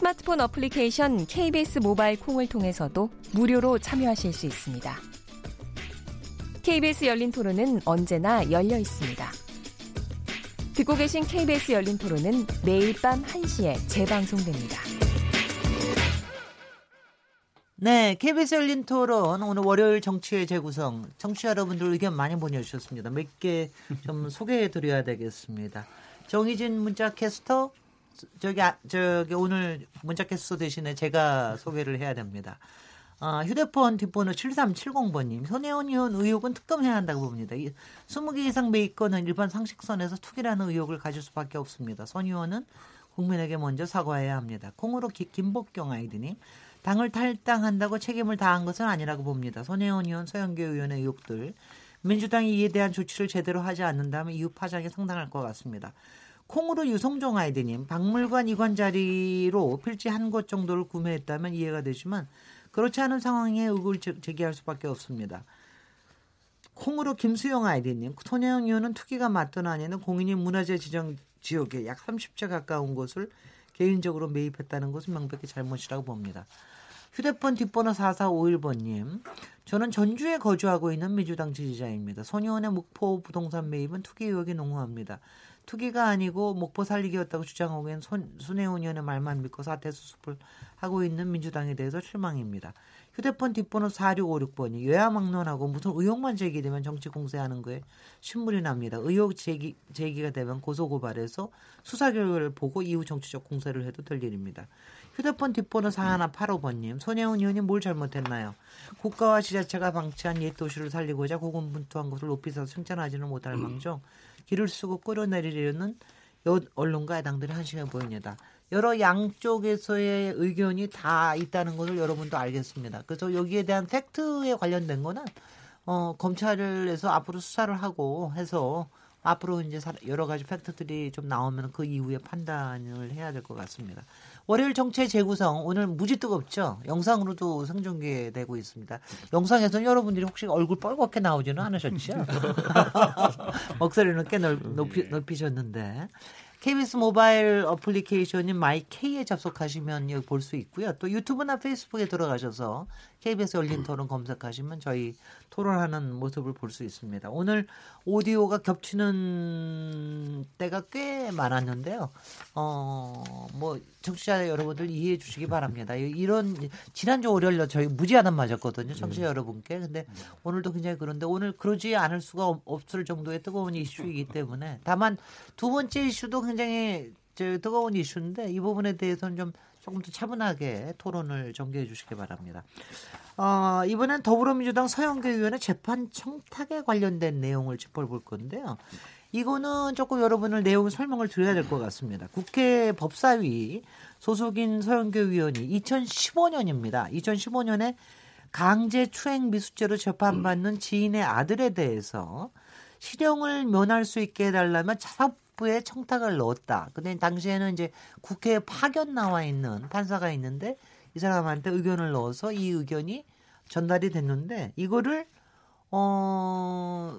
스마트폰 어플리케이션 KBS 모바일 콩을 통해서도 무료로 참여하실 수 있습니다. KBS 열린 토론은 언제나 열려 있습니다. 듣고 계신 KBS 열린 토론은 매일 밤 1시에 재방송됩니다. 네, KBS 열린 토론 오늘 월요일 정치의 재구성 청취자 여러분들 의견 많이 보내주셨습니다. 몇 개 좀 소개해드려야 되겠습니다. 정희진 문자 캐스터 저기 아, 저기 오늘 문자 캐스터 대신에 제가 소개를 해야 됩니다. 아, 휴대폰 뒷번호 7370번님. 손혜원 의원 의혹은 특검해야 한다고 봅니다. 20개 이상 매입건은 일반 상식선에서 투기라는 의혹을 가질 수밖에 없습니다. 손 의원은 국민에게 먼저 사과해야 합니다. 콩으로 기, 김복경 아이드님. 당을 탈당한다고 책임을 다한 것은 아니라고 봅니다. 손혜원 의원, 서영교 의원의 의혹들. 민주당이 이에 대한 조치를 제대로 하지 않는다면 이후 파장이 상당할 것 같습니다. 콩으로 유성종 아이드님, 박물관 이관 자리로 필지 한 곳 정도를 구매했다면 이해가 되지만 그렇지 않은 상황에 의혹을 제기할 수밖에 없습니다. 콩으로 김수영 아이디님, 의원은 투기가 맞던 아니는 공인이 문화재 지정 지역에 약 30차 가까운 곳을 개인적으로 매입했다는 것은 명백히 잘못이라고 봅니다. 휴대폰 뒷번호 4451번님. 저는 전주에 거주하고 있는 민주당 지지자입니다. 손의원의 목포 부동산 매입은 투기 의혹이 농후합니다. 투기가 아니고 목포 살리기였다고 주장하기엔 손혜원 의원의 말만 믿고 사퇴 수습을 하고 있는 민주당에 대해서 실망입니다. 휴대폰 뒷번호 4656번이 여야막론하고 무슨 의혹만 제기되면 정치 공세하는 거에 신물이 납니다. 의혹 제기, 제기가 되면 고소고발해서 수사 결과를 보고 이후 정치적 공세를 해도 될 일입니다. 휴대폰 뒷번호 4185번님, 손혜원 의원이 뭘 잘못했나요? 국가와 지자체가 방치한 옛 도시를 살리고자 고군분투한 것을 높이서 칭찬하지는 못할 망정 길을 쓰고 끌어내리려는 언론과 야당들이 한심해 보입니다. 여러 양쪽에서의 의견이 다 있다는 것을 여러분도 알겠습니다. 그래서 여기에 대한 팩트에 관련된 거는 어, 검찰에서 앞으로 수사를 하고 해서 앞으로 이제 여러 가지 팩트들이 좀 나오면 그 이후에 판단을 해야 될 것 같습니다. 월요일 정치 재구성 오늘 무지 뜨겁죠. 영상으로도 생중계되고 있습니다. 영상에서는 여러분들이 혹시 얼굴 뻘겋게 나오지는 않으셨죠? 목소리는 꽤 넓, 높이, 높이셨는데 KBS 모바일 어플리케이션인 마이K에 접속하시면 여기 볼 수 있고요. 또 유튜브나 페이스북에 들어가셔서 KBS 열린 토론 검색하시면 저희 토론하는 모습을 볼 수 있습니다. 오늘 오디오가 겹치는 때가 꽤 많았는데요. 어, 뭐, 청취자 여러분들 이해해 주시기 바랍니다. 이런, 지난주 월요일 저희 무지하단 맞았거든요. 청취자 네. 여러분께. 근데 오늘도 굉장히 그런데 오늘 그러지 않을 수가 없을 정도의 뜨거운 이슈이기 때문에 다만 두 번째 이슈도 굉장히 저 뜨거운 이슈인데 이 부분에 대해서는 좀 조금 더 차분하게 토론을 전개해 주시기 바랍니다. 어, 이번엔 더불어민주당 서영교 의원의 재판 청탁에 관련된 내용을 짚어볼 건데요. 이거는 조금 여러분을 내용 설명을 드려야 될 것 같습니다. 국회 법사위 소속인 서영교 의원이 2015년입니다. 2015년에 강제 추행 미수죄로 재판받는 지인의 아들에 대해서 실형을 면할 수 있게 해달라면 차사 입부에 청탁을 넣었다. 근데 당시에는 이제 국회에 파견 나와 있는 판사가 있는데 이 사람한테 의견을 넣어서 이 의견이 전달이 됐는데 이거를 어저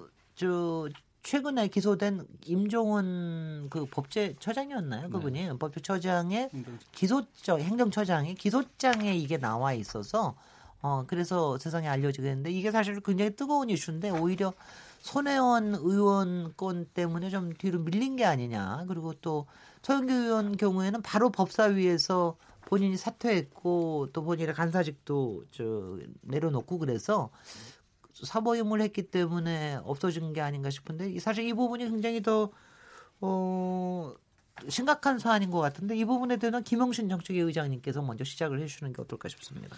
최근에 기소된 임종원 그 법제처장이었나요? 그분이 네. 법제처장의 기소적 행정처장이 기소장에 이게 나와 있어서 어 그래서 세상에 알려지게 됐는데 이게 사실 굉장히 뜨거운 이슈인데 오히려 손혜원 의원 건 때문에 좀 뒤로 밀린 게 아니냐. 그리고 또 서영교 의원 경우에는 바로 법사위에서 본인이 사퇴했고 또 본인의 간사직도 저 내려놓고 그래서 사보임을 했기 때문에 없어진 게 아닌가 싶은데 사실 이 부분이 굉장히 더 어, 심각한 사안인 것 같은데 이 부분에 대해서는 김영신 정책위 의장님께서 먼저 시작을 해주시는 게 어떨까 싶습니다.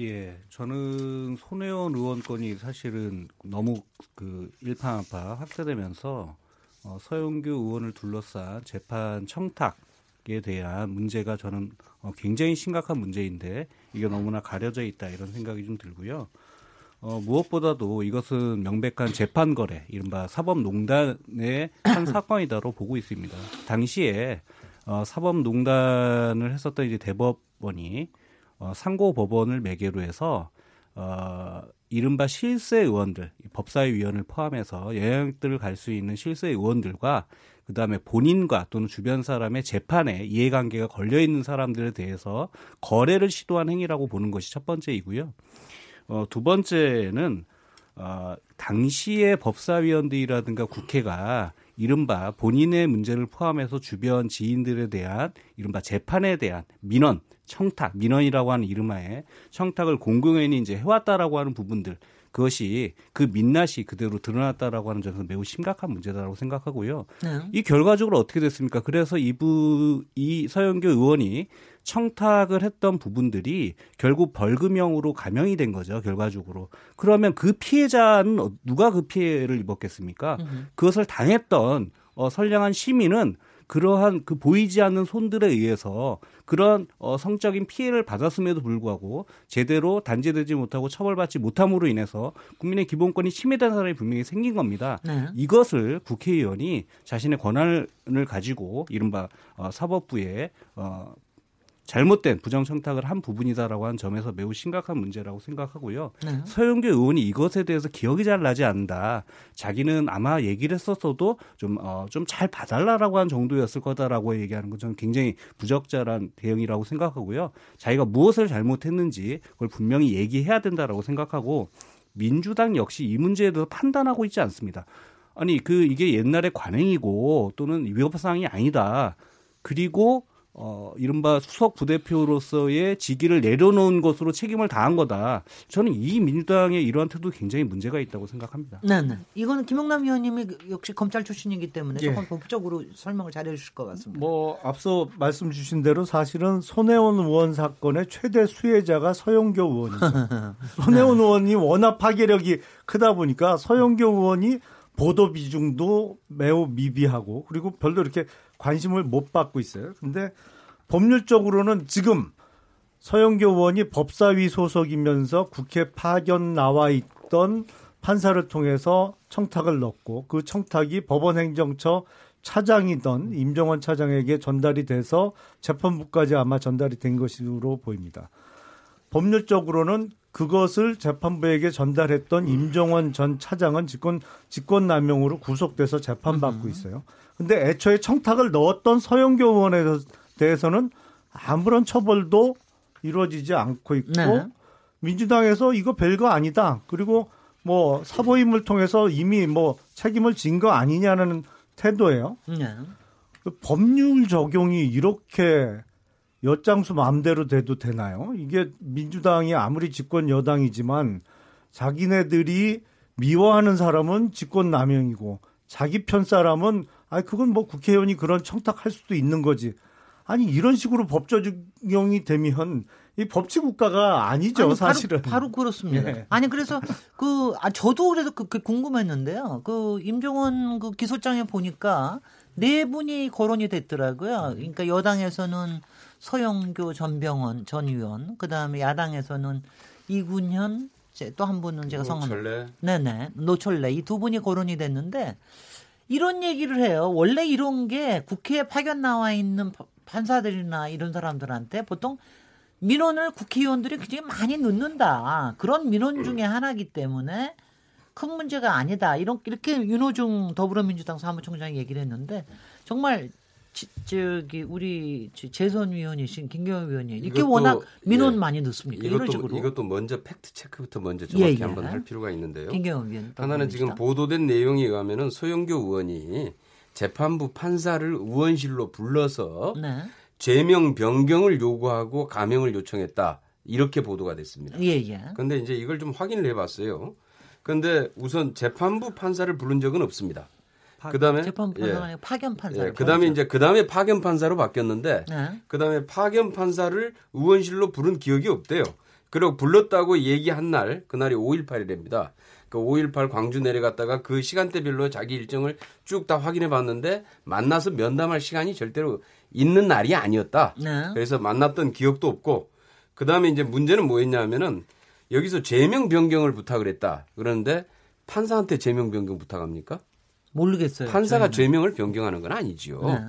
예, 저는 손혜원 의원 건이 사실은 너무 그 일파만파 확대되면서 어, 서영규 의원을 둘러싼 재판 청탁에 대한 문제가 저는 어, 굉장히 심각한 문제인데 이게 너무나 가려져 있다 이런 생각이 좀 들고요. 어, 무엇보다도 이것은 명백한 재판 거래, 이른바 사법농단의 한 사건이다로 보고 있습니다. 당시에 어, 사법농단을 했었던 이제 대법원이 어, 상고법원을 매개로 해서 어, 이른바 실세 의원들, 법사위 위원을 포함해서 영향력들을 갈 수 있는 실세 의원들과 그 다음에 본인과 또는 주변 사람의 재판에 이해관계가 걸려 있는 사람들에 대해서 거래를 시도한 행위라고 보는 것이 첫 번째이고요. 어, 두 번째는 어, 당시의 법사위원들이라든가 국회가 이른바 본인의 문제를 포함해서 주변 지인들에 대한 이른바 재판에 대한 민원, 청탁, 민원이라고 하는 이름하에 청탁을 공공연히 이제 해왔다라고 하는 부분들 그것이 그 민낯이 그대로 드러났다라고 하는 점에서 매우 심각한 문제다라고 생각하고요. 네. 이 결과적으로 어떻게 됐습니까? 그래서 이부 이 서영교 의원이 청탁을 했던 부분들이 결국 벌금형으로 감형이 된 거죠. 결과적으로. 그러면 그 피해자는 어, 누가 그 피해를 입었겠습니까? 으흠. 그것을 당했던 어, 선량한 시민은 그러한 그 보이지 않는 손들에 의해서 그런 어, 성적인 피해를 받았음에도 불구하고 제대로 단죄되지 못하고 처벌받지 못함으로 인해서 국민의 기본권이 침해된 사람이 분명히 생긴 겁니다. 네. 이것을 국회의원이 자신의 권한을 가지고 이른바 어, 사법부에 어, 잘못된 부정 청탁을 한 부분이다라고 하는 점에서 매우 심각한 문제라고 생각하고요. 네. 서영교 의원이 이것에 대해서 기억이 잘 나지 않는다. 자기는 아마 얘기를 했었어도 좀, 어, 좀 잘 봐달라라고 한 정도였을 거다라고 얘기하는 건 저는 굉장히 부적절한 대응이라고 생각하고요. 자기가 무엇을 잘못했는지 그걸 분명히 얘기해야 된다라고 생각하고 민주당 역시 이 문제에 대해서 판단하고 있지 않습니다. 아니, 그, 이게 옛날에 관행이고 또는 위법사항이 아니다. 그리고 어, 이른바 수석 부대표로서의 직위를 내려놓은 것으로 책임을 다한 거다. 저는 이 민주당의 이러한 태도 굉장히 문제가 있다고 생각합니다. 네, 네. 이거는 김영남 의원님이 역시 검찰 출신이기 때문에 예. 조금 법적으로 설명을 잘해 주실 것 같습니다. 뭐 앞서 말씀 주신 대로 사실은 손혜원 의원 사건의 최대 수혜자가 서영교 의원이죠. 손혜원 네. 의원이 워낙 파괴력이 크다 보니까 서영교 의원이 보도 비중도 매우 미비하고 그리고 별로 이렇게 관심을 못 받고 있어요. 근데 법률적으로는 지금 서영교 의원이 법사위 소속이면서 국회 파견 나와 있던 판사를 통해서 청탁을 넣고 그 청탁이 법원행정처 차장이던 임정원 차장에게 전달이 돼서 재판부까지 아마 전달이 된 것으로 보입니다. 법률적으로는 그것을 재판부에게 전달했던 임정원 전 차장은 직권 직권남용으로 구속돼서 재판받고 있어요. 근데 애초에 청탁을 넣었던 서영교 의원에 대해서는 아무런 처벌도 이루어지지 않고 있고 네. 민주당에서 이거 별거 아니다. 그리고 뭐 사보임을 통해서 이미 뭐 책임을 진 거 아니냐는 태도예요. 네. 그 법률 적용이 이렇게 엿장수 마음대로 돼도 되나요? 이게 민주당이 아무리 집권 여당이지만 자기네들이 미워하는 사람은 집권 남용이고 자기 편 사람은 아 그건 뭐 국회의원이 그런 청탁할 수도 있는 거지. 아니 이런 식으로 법 적용이 되면 이 법치 국가가 아니죠 아니, 사실은 바로, 바로 그렇습니다. 예. 아니 그래서 그 아, 저도 그래서 그, 그 궁금했는데요. 그 임종원 그 기소장에 보니까 네 분이 거론이 됐더라고요. 그러니까 여당에서는 서영교 전 병원 전 의원, 그 다음에 야당에서는 이군현, 또 한 분은 제가 성함 노철래, 네네 노철래 이 두 분이 거론이 됐는데 이런 얘기를 해요. 원래 이런 게 국회에 파견 나와 있는 판사들이나 이런 사람들한테 보통 민원을 국회의원들이 굉장히 많이 넣는다. 그런 민원 중에 하나이기 때문에 큰 문제가 아니다. 이런 이렇게 윤호중 더불어민주당 사무총장이 얘기를 했는데 정말 지, 저기 우리 재선 위원이신 김경호 위원님 이게 워낙 민원 예, 많이 넣습니까? 이것도, 이런 이것도 먼저 팩트 체크부터 먼저 정확히 예, 예. 한번 할 필요가 있는데요. 김경호 위원 하나는 지금 보도된 내용에 의하면은 소영교 의원이 재판부 판사를 의원실로 불러서 네. 죄명 변경을 요구하고 감형을 요청했다. 이렇게 보도가 됐습니다. 예, 예. 근데 이제 이걸 좀 확인을 해 봤어요. 근데 우선 재판부 판사를 부른 적은 없습니다. 그다음에 재판부 판사가 예. 파견 판사. 예. 그다음에 이제 그다음에 파견 판사로 바뀌었는데 네. 그다음에 파견 판사를 의원실로 부른 기억이 없대요. 그리고 불렀다고 얘기한 날 그날이 5.18이랍니다. 그 5.18 광주 내려갔다가 그 시간대별로 자기 일정을 쭉 다 확인해 봤는데 만나서 면담할 시간이 절대로 있는 날이 아니었다. 네. 그래서 만났던 기억도 없고 그다음에 이제 문제는 뭐였냐면은 여기서 제명 변경을 부탁을 했다. 그런데 판사한테 제명 변경 부탁합니까? 모르겠어요. 판사가 저희는. 죄명을 변경하는 건 아니지요. 네.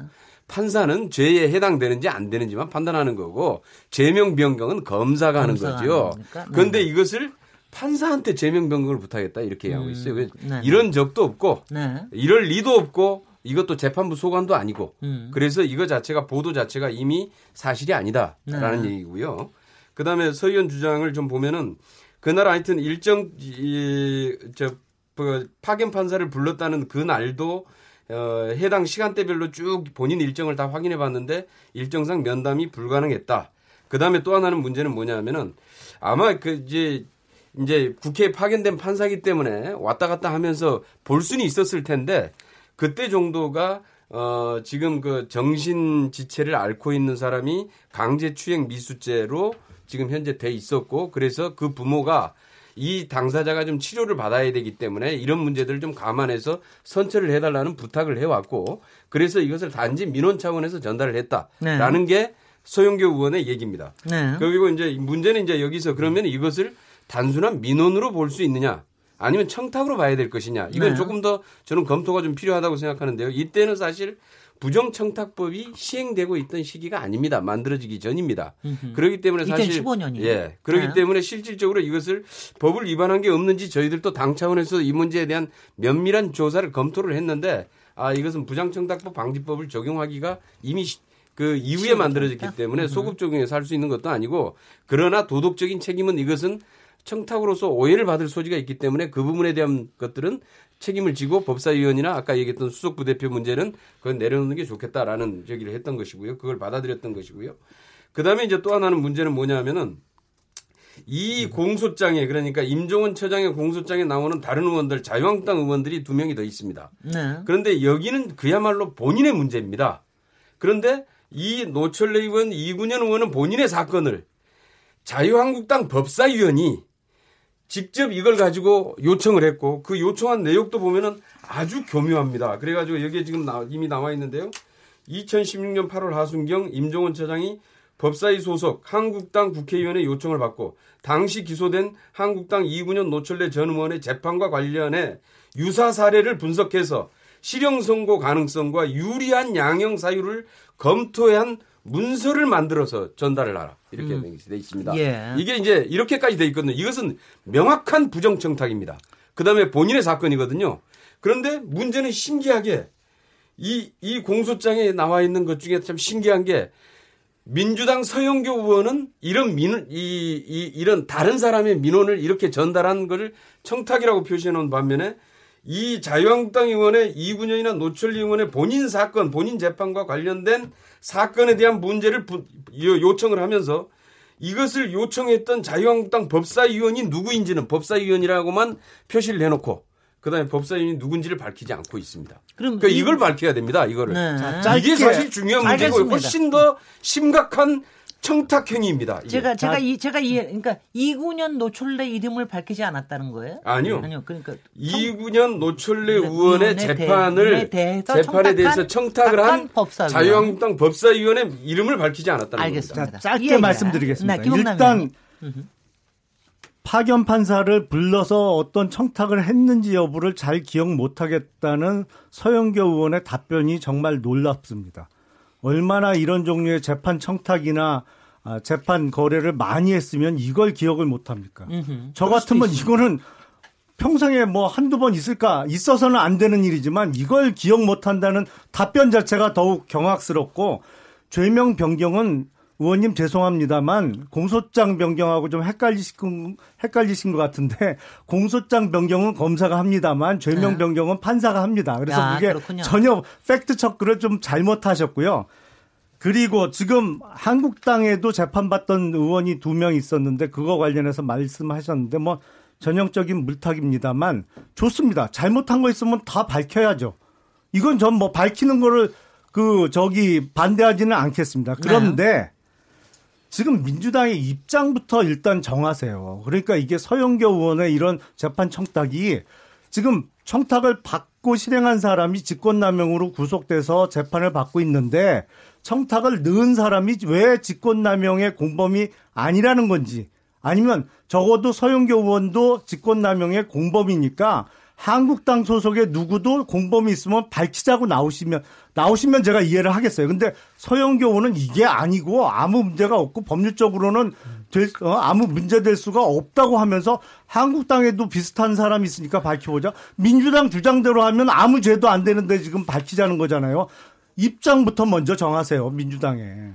판사는 죄에 해당되는지 안 되는지만 판단하는 거고 제명 변경은 검사가 하는 검사가 거죠. 하는 거니까? 네. 그런데 이것을 판사한테 제명 변경을 부탁했다 이렇게 얘기하고 있어요. 그래서 네. 이런 적도 없고 네. 이럴 리도 없고 이것도 재판부 소관도 아니고 음. 그래서 이거 자체가 보도 자체가 이미 사실이 아니다라는 네. 얘기고요. 그다음에 서 의원 주장을 좀 보면은 그날 하여튼 일정 이 저 그 파견 판사를 불렀다는 그 날도 어, 해당 시간대별로 쭉 본인 일정을 다 확인해 봤는데 일정상 면담이 불가능했다. 그 다음에 또 하나는 문제는 뭐냐면은 아마 그 이제 이제 국회에 파견된 판사기 때문에 왔다 갔다 하면서 볼 수는 있었을 텐데 그때 정도가 어 지금 그 정신 지체를 앓고 있는 사람이 강제 추행 미수죄로 지금 현재 돼 있었고 그래서 그 부모가 이 당사자가 좀 치료를 받아야 되기 때문에 이런 문제들을 좀 감안해서 선처를 해달라는 부탁을 해왔고 그래서 이것을 단지 민원 차원에서 전달을 했다라는 게 소영교 의원의 얘기입니다. 네. 그리고 이제 문제는 이제 여기서 그러면 이것을 단순한 민원으로 볼 수 있느냐 아니면 청탁으로 봐야 될 것이냐 이건 네. 조금 더 저는 검토가 좀 필요하다고 생각하는데요. 이때는 사실 부정청탁법이 시행되고 있던 시기가 아닙니다. 만들어지기 전입니다. 그렇기 때문에 사실 2015년이요. 예 그렇기 네. 때문에 실질적으로 이것을 법을 위반한 게 없는지 저희들도 당 차원에서 이 문제에 대한 면밀한 조사를 검토를 했는데 아 이것은 부정청탁법 방지법을 적용하기가 이미 시- 그 이후에 만들어졌기 때문에 소급 적용해서 할 수 있는 것도 아니고 그러나 도덕적인 책임은 이것은 청탁으로서 오해를 받을 소지가 있기 때문에 그 부분에 대한 것들은 책임을 지고 법사위원이나 아까 얘기했던 수석 부대표 문제는 그건 내려놓는 게 좋겠다라는 얘기를 했던 것이고요. 그걸 받아들였던 것이고요. 그 다음에 이제 또 하나는 문제는 뭐냐면은 이 공소장에 그러니까 임종원 처장의 공소장에 나오는 다른 의원들 자유한국당 의원들이 두 명이 더 있습니다. 네. 그런데 여기는 그야말로 본인의 문제입니다. 그런데 이 노철래 의원, 이군현 의원은 본인의 사건을 자유한국당 법사위원이 직접 이걸 가지고 요청을 했고 그 요청한 내용도 보면은 아주 교묘합니다. 그래가지고 여기에 지금 나- 이미 나와 있는데요. 2016년 8월 하순경 임종원 처장이 법사위 소속 한국당 국회의원의 요청을 받고 당시 기소된 한국당 이군현 노철래 전 의원의 재판과 관련해 유사 사례를 분석해서 실형 선고 가능성과 유리한 양형 사유를 검토한 문서를 만들어서 전달을 하라 이렇게 돼 있습니다. 예. 이게 이제 이렇게까지 돼 있거든요. 이것은 명확한 부정청탁입니다. 그다음에 본인의 사건이거든요. 그런데 문제는 신기하게 이, 이 공소장에 나와 있는 것 중에 참 신기한 게 민주당 서영교 의원은 이런 민, 이, 이, 이런 다른 사람의 민원을 이렇게 전달한 것을 청탁이라고 표시해 놓은 반면에 이 자유한국당 의원의 이군현이나 노철리 의원의 본인 사건, 본인 재판과 관련된 사건에 대한 문제를 부- 요- 요청을 하면서 이것을 요청했던 자유한국당 법사위원이 누구인지는 법사위원이라고만 표시를 해놓고 그다음에 법사위원이 누군지를 밝히지 않고 있습니다. 그럼 그러니까 이- 이걸 밝혀야 됩니다. 이거를. 네. 자, 이게 사실 중요한 문제고. 훨씬 더 심각한 청탁 행위입니다. 이게. 제가 제가 자- 이 제가 이해 그러니까 이군현 노철래 이름을 밝히지 않았다는 거예요? 아니요. 아니요. 그러니까 이구년 노철래 네, 의원의 재판을 대해- 대해서 재판에 대해서 청탁한- 청탁을 한 청탁한 법사위원. 자유한국당 법사위원의 이름을 밝히지 않았다는 알겠습니다. 겁니다. 자, 짧게 이해가. 말씀드리겠습니다. 네, 일단 의원님. 파견 판사를 불러서 어떤 청탁을 했는지 여부를 잘 기억 못하겠다는 서영교 의원의 답변이 정말 놀랍습니다. 얼마나 이런 종류의 재판 청탁이나 아, 재판 거래를 많이 했으면 이걸 기억을 못 합니까? 음흠. 저 같으면. 이거는 평생에 뭐 한두 번 있을까? 있어서는 안 되는 일이지만 이걸 기억 못 한다는 답변 자체가 더욱 경악스럽고 죄명 변경은 의원님 죄송합니다만 공소장 변경하고 좀 헷갈리신, 헷갈리신 것 같은데 공소장 변경은 검사가 합니다만 죄명 네. 변경은 판사가 합니다. 그래서 야, 그게 그렇군요. 전혀 팩트 체크를 좀 잘못하셨고요. 그리고 지금 한국당에도 재판받던 의원이 두 명 있었는데 그거 관련해서 말씀하셨는데 뭐 전형적인 물타기입니다만 좋습니다. 잘못한 거 있으면 다 밝혀야죠. 이건 전 뭐 밝히는 거를 그 저기 반대하지는 않겠습니다. 그런데 지금 민주당의 입장부터 일단 정하세요. 그러니까 이게 서영교 의원의 이런 재판 청탁이 지금 청탁을 받고 실행한 사람이 직권남용으로 구속돼서 재판을 받고 있는데 청탁을 넣은 사람이 왜 직권남용의 공범이 아니라는 건지 아니면 적어도 서영교 의원도 직권남용의 공범이니까 한국당 소속의 누구도 공범이 있으면 밝히자고 나오시면 나오시면 제가 이해를 하겠어요. 근데 서영교 의원은 이게 아니고 아무 문제가 없고 법률적으로는 될, 어, 아무 문제 될 수가 없다고 하면서 한국당에도 비슷한 사람이 있으니까 밝혀보자. 민주당 주장대로 하면 아무 죄도 안 되는데 지금 밝히자는 거잖아요. 입장부터 먼저 정하세요. 민주당에.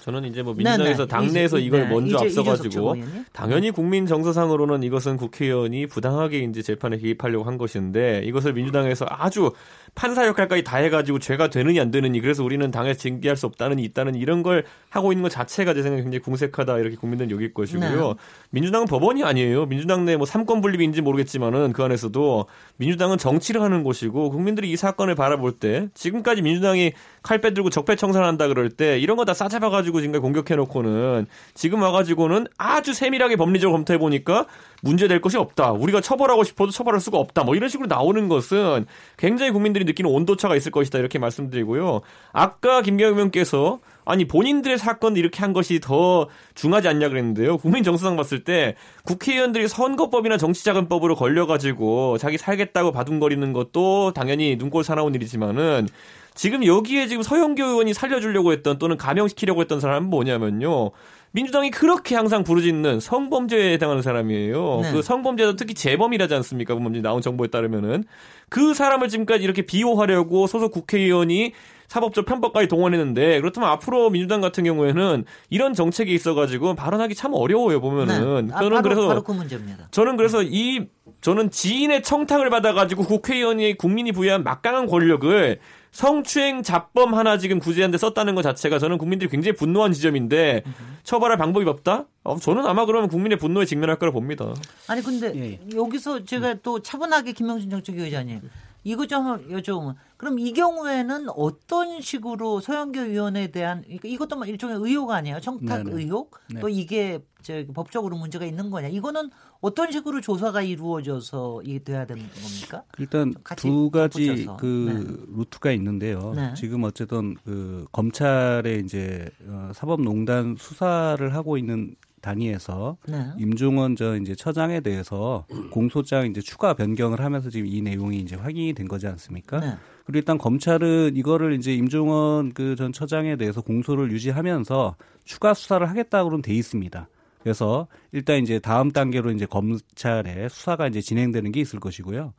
저는 이제 뭐 민주당에서 네네. 당내에서 이제, 이걸 네. 먼저 이제, 앞서가지고 당연히 국민 정서상으로는 이것은 국회의원이 부당하게 이제 재판에 개입하려고 한 것인데 이것을 민주당에서 아주 판사 역할까지 다 해가지고 죄가 되느니 안 되느니 그래서 우리는 당에서 징계할 수 없다는 있다는 이런 걸 하고 있는 것 자체가 제 생각에 굉장히 궁색하다 이렇게 국민들은 여길 것이고요. 네. 민주당은 법원이 아니에요. 민주당 내 뭐 삼권 분립인지 모르겠지만은 그 안에서도 민주당은 정치를 하는 곳이고 국민들이 이 사건을 바라볼 때 지금까지 민주당이 칼 빼들고 적폐 청산한다 그럴 때 이런 거 다 싸잡아가지고 지금까지 공격해놓고는 지금 와가지고는 아주 세밀하게 법리적으로 검토해 보니까 문제될 것이 없다. 우리가 처벌하고 싶어도 처벌할 수가 없다. 뭐 이런 식으로 나오는 것은 굉장히 국민들이 느끼는 온도차가 있을 것이다. 이렇게 말씀드리고요. 아까 김경영 의원께서 아니 본인들의 사건 이렇게 한 것이 더 중하지 않냐 그랬는데요. 국민 정서상 봤을 때 국회의원들이 선거법이나 정치자금법으로 걸려가지고 자기 살겠다고 바둥거리는 것도 당연히 눈꼴 사나운 일이지만은 지금 여기에 지금 서영교 의원이 살려주려고 했던 또는 감형시키려고 했던 사람은 뭐냐면요. 민주당이 그렇게 항상 부르짖는 성범죄에 해당하는 사람이에요. 네. 그 성범죄도 특히 재범이라지 않습니까? 범죄 나온 정보에 따르면은 그 사람을 지금까지 이렇게 비호하려고 소속 국회의원이 사법적 편법까지 동원했는데 그렇다면 앞으로 민주당 같은 경우에는 이런 정책이 있어가지고 발언하기 참 어려워요 보면은. 네. 아, 저는 바로, 그래서 바로 그 문제입니다. 저는 그래서 이 저는 지인의 청탁을 받아가지고 국회의원이 국민이 부여한 막강한 권력을 성추행 잡범 하나 지금 구제하는데 썼다는 것 자체가 저는 국민들이 굉장히 분노한 지점인데 처벌할 방법이 없다? 어, 저는 아마 그러면 국민의 분노에 직면할 거라 봅니다. 아니 근데 예, 예. 여기서 제가 또 차분하게 김명진 정책위 의장님 이거 좀 여쭤보면 그럼 이 경우에는 어떤 식으로 서영교 의원에 대한 그러니까 이것도 일종의 의혹 아니에요? 청탁 네네. 의혹? 네. 또 이게 저 법적으로 문제가 있는 거냐? 이거는 어떤 식으로 조사가 이루어져서 이게 돼야 되는 겁니까? 일단 두 가지 붙여서. 그 네. 루트가 있는데요. 네. 지금 어쨌든 그 검찰에 이제 어, 사법농단 수사를 하고 있는 단위에서 네. 임종원 저 이제 처장에 대해서 공소장 이제 추가 변경을 하면서 지금 이 내용이 이제 확인이 된 거지 않습니까? 네. 그리고 일단 검찰은 이거를 이제 임종원 그 전 처장에 대해서 공소를 유지하면서 추가 수사를 하겠다고는 돼 있습니다. 그래서 일단 이제 다음 단계로 이제 검찰의 수사가 이제 진행되는 게 있을 것이고요.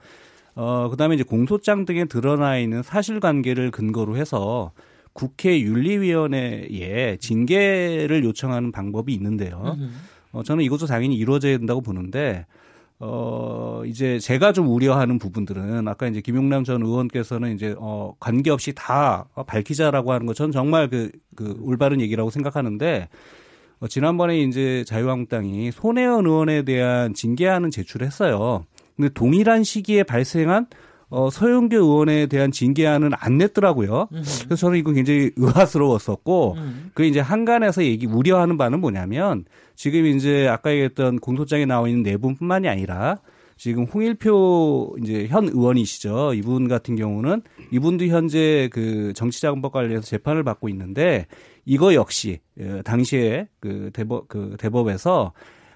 어, 그 다음에 이제 공소장 등에 드러나 있는 사실관계를 근거로 해서 국회 윤리위원회에 징계를 요청하는 방법이 있는데요. 어, 저는 이것도 당연히 이루어져야 된다고 보는데 어, 이제 제가 좀 우려하는 부분들은 아까 이제 김용남 전 의원께서는 이제 어, 관계없이 다 밝히자라고 하는 것 저는 정말 그, 그 올바른 얘기라고 생각하는데 어, 지난번에 이제 자유한국당이 손혜원 의원에 대한 징계안은 제출했어요. 근데 동일한 시기에 발생한 어, 서영교 의원에 대한 징계안은 안 냈더라고요. 그래서 저는 이거 굉장히 의아스러웠었고, 음. 그 이제 한간에서 얘기 우려하는 바는 뭐냐면 지금 이제 아까 얘기했던 공소장에 나와 있는 내분뿐만이 아니라 지금 홍일표 이제 현 의원이시죠. 이분 같은 경우는 이분도 현재 그 정치자금법 관련해서 재판을 받고 있는데 이거 역시 어, 당시에 그 대법 그 대법에서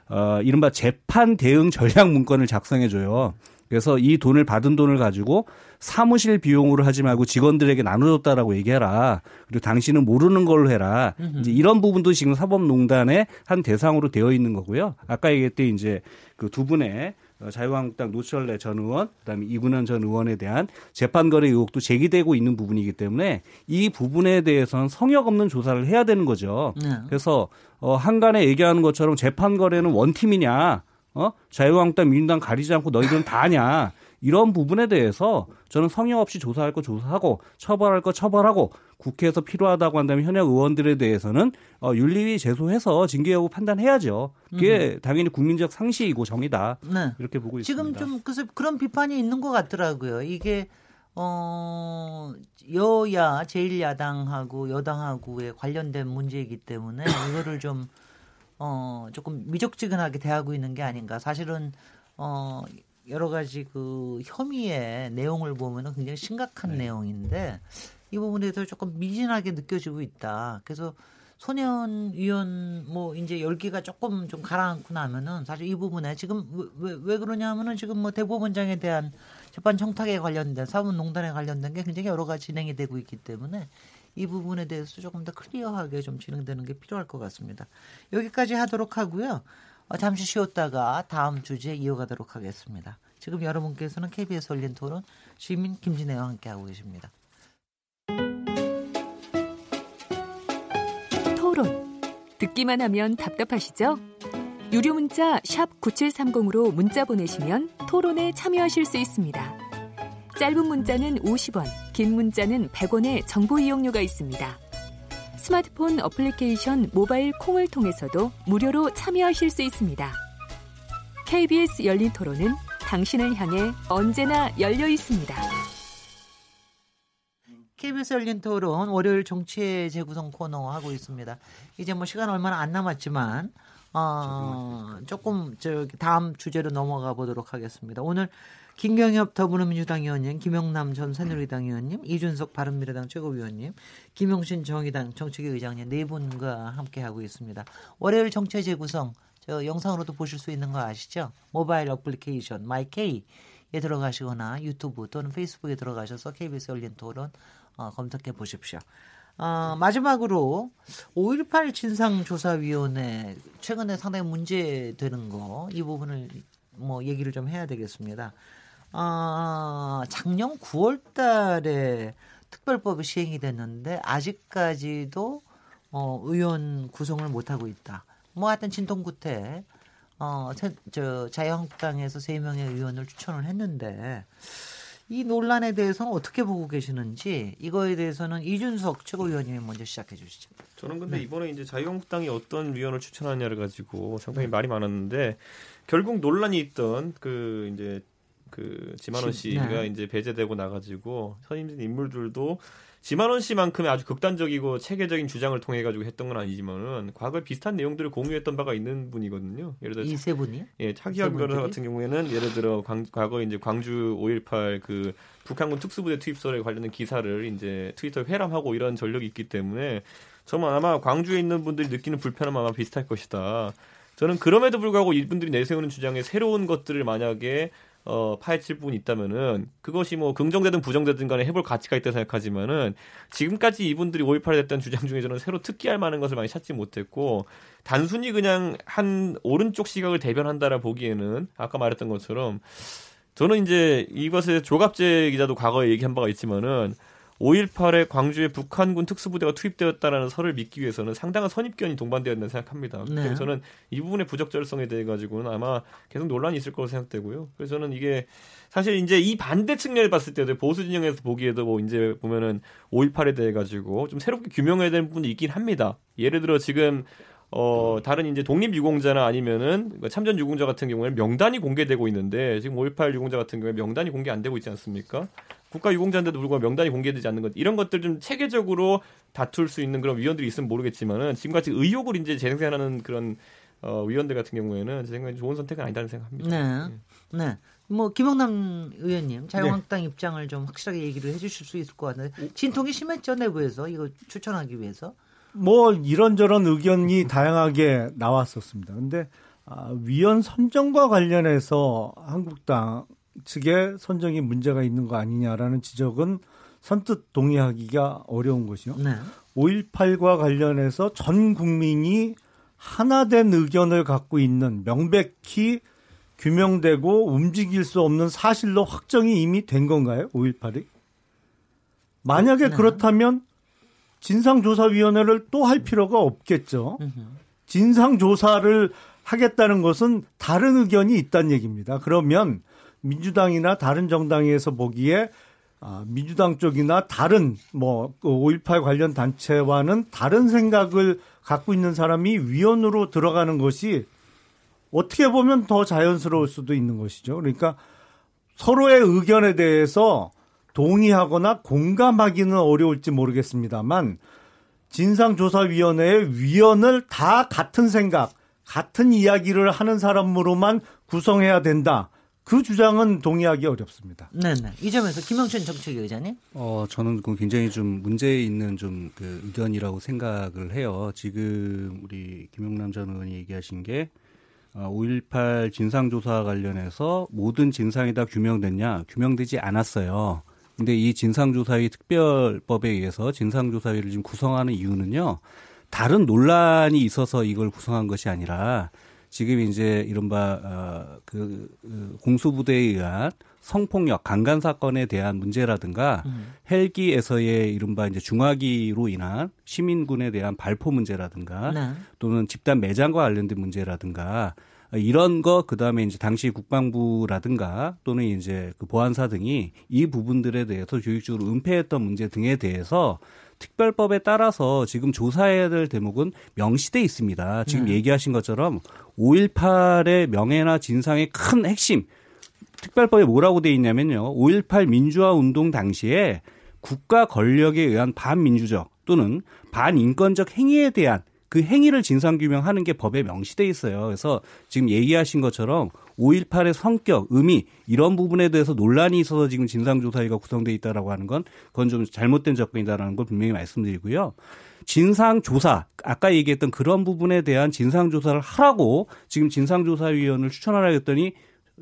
어 이른바 재판 대응 전략 문건을 작성해 줘요. 그래서 이 돈을 받은 돈을 가지고 사무실 비용으로 하지 말고 직원들에게 나눠줬다라고 얘기해라. 그리고 당신은 모르는 걸로 해라. 이제 이런 부분도 지금 사법농단의 한 대상으로 되어 있는 거고요. 아까 얘기했듯이 이제 그 두 분의 어, 자유한국당 노철래 전 의원, 그다음에 이군현 전 의원에 대한 재판 거래 의혹도 제기되고 있는 부분이기 때문에 이 부분에 대해서는 성역 없는 조사를 해야 되는 거죠. 네. 그래서 어 한간에 얘기하는 것처럼 재판 거래는 원팀이냐? 어? 자유한국당, 민주당 가리지 않고 너희들은 다 아냐. 이런 부분에 대해서 저는 성역 없이 조사할 거 조사하고 처벌할 거 처벌하고 국회에서 필요하다고 한다면 현역 의원들에 대해서는 어, 윤리위 제소해서 징계 여부 판단해야죠. 그게 음. 당연히 국민적 상식이고 정의다. 네. 이렇게 보고 지금 있습니다. 지금 그래서 그런 비판이 있는 것 같더라고요. 이게 어 여야 제1야당하고 여당하고의 관련된 문제이기 때문에 이거를 좀 어, 조금 미적지근하게 대하고 있는 게 아닌가. 사실은 어, 여러 가지 그 혐의의 내용을 보면은 굉장히 심각한 네. 내용인데 이 부분에 대해서 조금 미진하게 느껴지고 있다. 그래서 소년 위원 뭐 이제 열기가 조금 좀 가라앉고 나면은 사실 이 부분에 지금 왜, 왜 그러냐면은 지금 뭐 대법원장에 대한 재판 청탁에 관련된 사법농단에 관련된 게 굉장히 여러 가지 진행이 되고 있기 때문에 이 부분에 대해서 조금 더 클리어하게 좀 진행되는 게 필요할 것 같습니다. 여기까지 하도록 하고요. 어, 잠시 쉬었다가 다음 주제 이어가도록 하겠습니다. 지금 여러분께서는 KBS 열린 토론 시민 김진애와 함께하고 계십니다. 토론. 듣기만 하면 답답하시죠? 유료 문자 9730으로 문자 보내시면 토론에 참여하실 수 있습니다. 짧은 문자는 50원, 긴 문자는 100원의 정보 이용료가 있습니다. 스마트폰 어플리케이션 모바일 콩을 통해서도 무료로 참여하실 수 있습니다. KBS 열린 토론은 당신을 향해 언제나 열려 있습니다. KBS 열린 토론 월요일 정치의 재구성 코너 하고 있습니다. 이제 뭐 시간 얼마나 안 남았지만 어, 조금 저 다음 주제로 넘어가 보도록 하겠습니다. 오늘 김경엽 더불어민주당 의원님, 김영남 전 새누리당 의원님, 이준석 바른미래당 최고위원님, 김용신 정의당 정책위 의장님 네 분과 함께 하고 있습니다. 월요일 정체 재구성 저 영상으로도 보실 수 있는 거 아시죠? 모바일 어플리케이션 마이케이에 들어가시거나 유튜브 또는 페이스북에 들어가셔서 KBS 열린 토론 어, 검색해 보십시오. 어, 마지막으로 5.18 진상조사위원회 최근에 상당히 문제되는 거 이 부분을 뭐 얘기를 좀 해야 되겠습니다. 아, 작년 9월 달에 특별법이 시행이 됐는데 아직까지도 어, 의원 구성을 못 하고 있다. 뭐 하여튼 진통구태 어, 저 자유한국당에서 세 명의 의원을 추천을 했는데 이 논란에 대해서는 어떻게 보고 계시는지 이거에 대해서는 이준석 최고위원님이 먼저 시작해 주시죠. 저는 근데 네. 이번에 이제 자유한국당이 어떤 위원을 추천하냐를 가지고 상당히 네. 말이 많았는데 결국 논란이 있던 그 이제 그 지만원 씨가 네. 이제 배제되고 나가지고 선임진 인물들도 지만원 씨만큼의 아주 극단적이고 체계적인 주장을 통해 가지고 했던 건 아니지만은 과거에 비슷한 내용들을 공유했던 바가 있는 분이거든요. 예를 들어 이세 분이요? 예, 차기혁 변호사 같은 경우에는 예를 들어 광, 과거 이제 광주 5.18 그 북한군 특수부대 투입설에 관련된 기사를 이제 트위터에 회람하고 이런 전력이 있기 때문에 정말 아마 광주에 있는 분들이 느끼는 불편함 아마 비슷할 것이다. 저는 그럼에도 불구하고 이분들이 내세우는 주장에 새로운 것들을 만약에 어, 파헤칠 부분이 있다면은 그것이 뭐 긍정되든 부정되든 간에 해볼 가치가 있다 생각하지만은 지금까지 이분들이 5.18에 됐던 주장 중에 저는 새로 특기할 만한 것을 많이 찾지 못했고 단순히 그냥 한 오른쪽 시각을 대변한다라 보기에는 아까 말했던 것처럼 저는 이제 이것에 조갑재 기자도 과거에 얘기한 바가 있지만은 5.18에 광주에 북한군 특수부대가 투입되었다라는 설을 믿기 위해서는 상당한 선입견이 동반되어 있다고 생각합니다. 네. 그래서 저는 이 부분의 부적절성에 대해 가지고는 아마 계속 논란이 있을 거로 생각되고요. 그래서 저는 이게 사실 이제 이 반대 측면을 봤을 때도 보수 진영에서 보기에도 뭐 이제 보면은 5.18에 대해 가지고 좀 새롭게 규명해야 되는 부분이 있긴 합니다. 예를 들어 지금 어, 다른 이제 독립유공자나 아니면은 그 참전 유공자 같은 경우에는 명단이 공개되고 있는데 지금 5.18 유공자 같은 경우에 명단이 공개 안 되고 있지 않습니까? 국가 유공자인데도 불구하고 명단이 공개되지 않는 것 이런 것들 좀 체계적으로 다툴 수 있는 그런 위원들이 있으면 모르겠지만은 지금같이 의혹을 이제 재생산하는 그런 어, 위원들 같은 경우에는 제 생각에 좋은 선택은 아니다는 생각합니다. 네. 네. 네. 뭐 김영남 의원님 자유한국당 네. 입장을 좀 확실하게 얘기를 해주실 수 있을 것 같은데 진통이 심했죠 내부에서 이거 추천하기 위해서. 뭐 이런저런 의견이 다양하게 나왔었습니다. 근데 아, 위원 선정과 관련해서 한국당 측의 선정이 문제가 있는 거 아니냐라는 지적은 선뜻 동의하기가 어려운 것이요. 네. 5.18과 관련해서 전 국민이 하나된 의견을 갖고 있는 명백히 규명되고 움직일 수 없는 사실로 확정이 이미 된 건가요? 5.18이? 만약에 네. 그렇다면 진상조사위원회를 또 할 필요가 없겠죠. 진상조사를 하겠다는 것은 다른 의견이 있다는 얘기입니다. 그러면 민주당이나 다른 정당에서 보기에 아, 민주당 쪽이나 다른 뭐 5.18 그 관련 단체와는 다른 생각을 갖고 있는 사람이 위원으로 들어가는 것이 어떻게 보면 더 자연스러울 수도 있는 것이죠. 그러니까 서로의 의견에 대해서 동의하거나 공감하기는 어려울지 모르겠습니다만 진상조사위원회의 위원을 다 같은 생각, 같은 이야기를 하는 사람으로만 구성해야 된다. 그 주장은 동의하기 어렵습니다. 네, 네. 이 점에서 김영춘 정책위 의장님? 어, 저는 그 굉장히 좀 문제 있는 좀 그 의견이라고 생각을 해요. 지금 우리 김용남 전 의원이 얘기하신 게 5.18 어, 진상조사 관련해서 모든 진상이 다 규명됐냐? 규명되지 않았어요. 근데 이 진상조사위 특별법에 의해서 진상조사위를 지금 구성하는 이유는요. 다른 논란이 있어서 이걸 구성한 것이 아니라 지금 이제 이른바 어, 그, 그 공수부대에 의한 성폭력 강간 사건에 대한 문제라든가 음. 헬기에서의 이른바 이제 중화기로 인한 시민군에 대한 발포 문제라든가 네. 또는 집단 매장과 관련된 문제라든가 이런 거 그다음에 이제 당시 국방부라든가 또는 이제 그 보안사 등이 이 부분들에 대해서 조직적으로 은폐했던 문제 등에 대해서 특별법에 따라서 지금 조사해야 될 대목은 명시돼 있습니다. 지금 네. 얘기하신 것처럼 5.18의 명예나 진상의 큰 핵심 특별법에 뭐라고 돼 있냐면요. 5.18 민주화 운동 당시에 국가 권력에 의한 반민주적 또는 반인권적 행위에 대한 그 행위를 진상규명하는 게 법에 명시돼 있어요. 그래서 지금 얘기하신 것처럼 5.18의 성격, 의미 이런 부분에 대해서 논란이 있어서 지금 진상조사위가 구성돼 있다라고 하는 건 그건 좀 잘못된 접근이다라는 걸 분명히 말씀드리고요. 진상조사 아까 얘기했던 그런 부분에 대한 진상조사를 하라고 지금 진상조사위원을 추천하라 했더니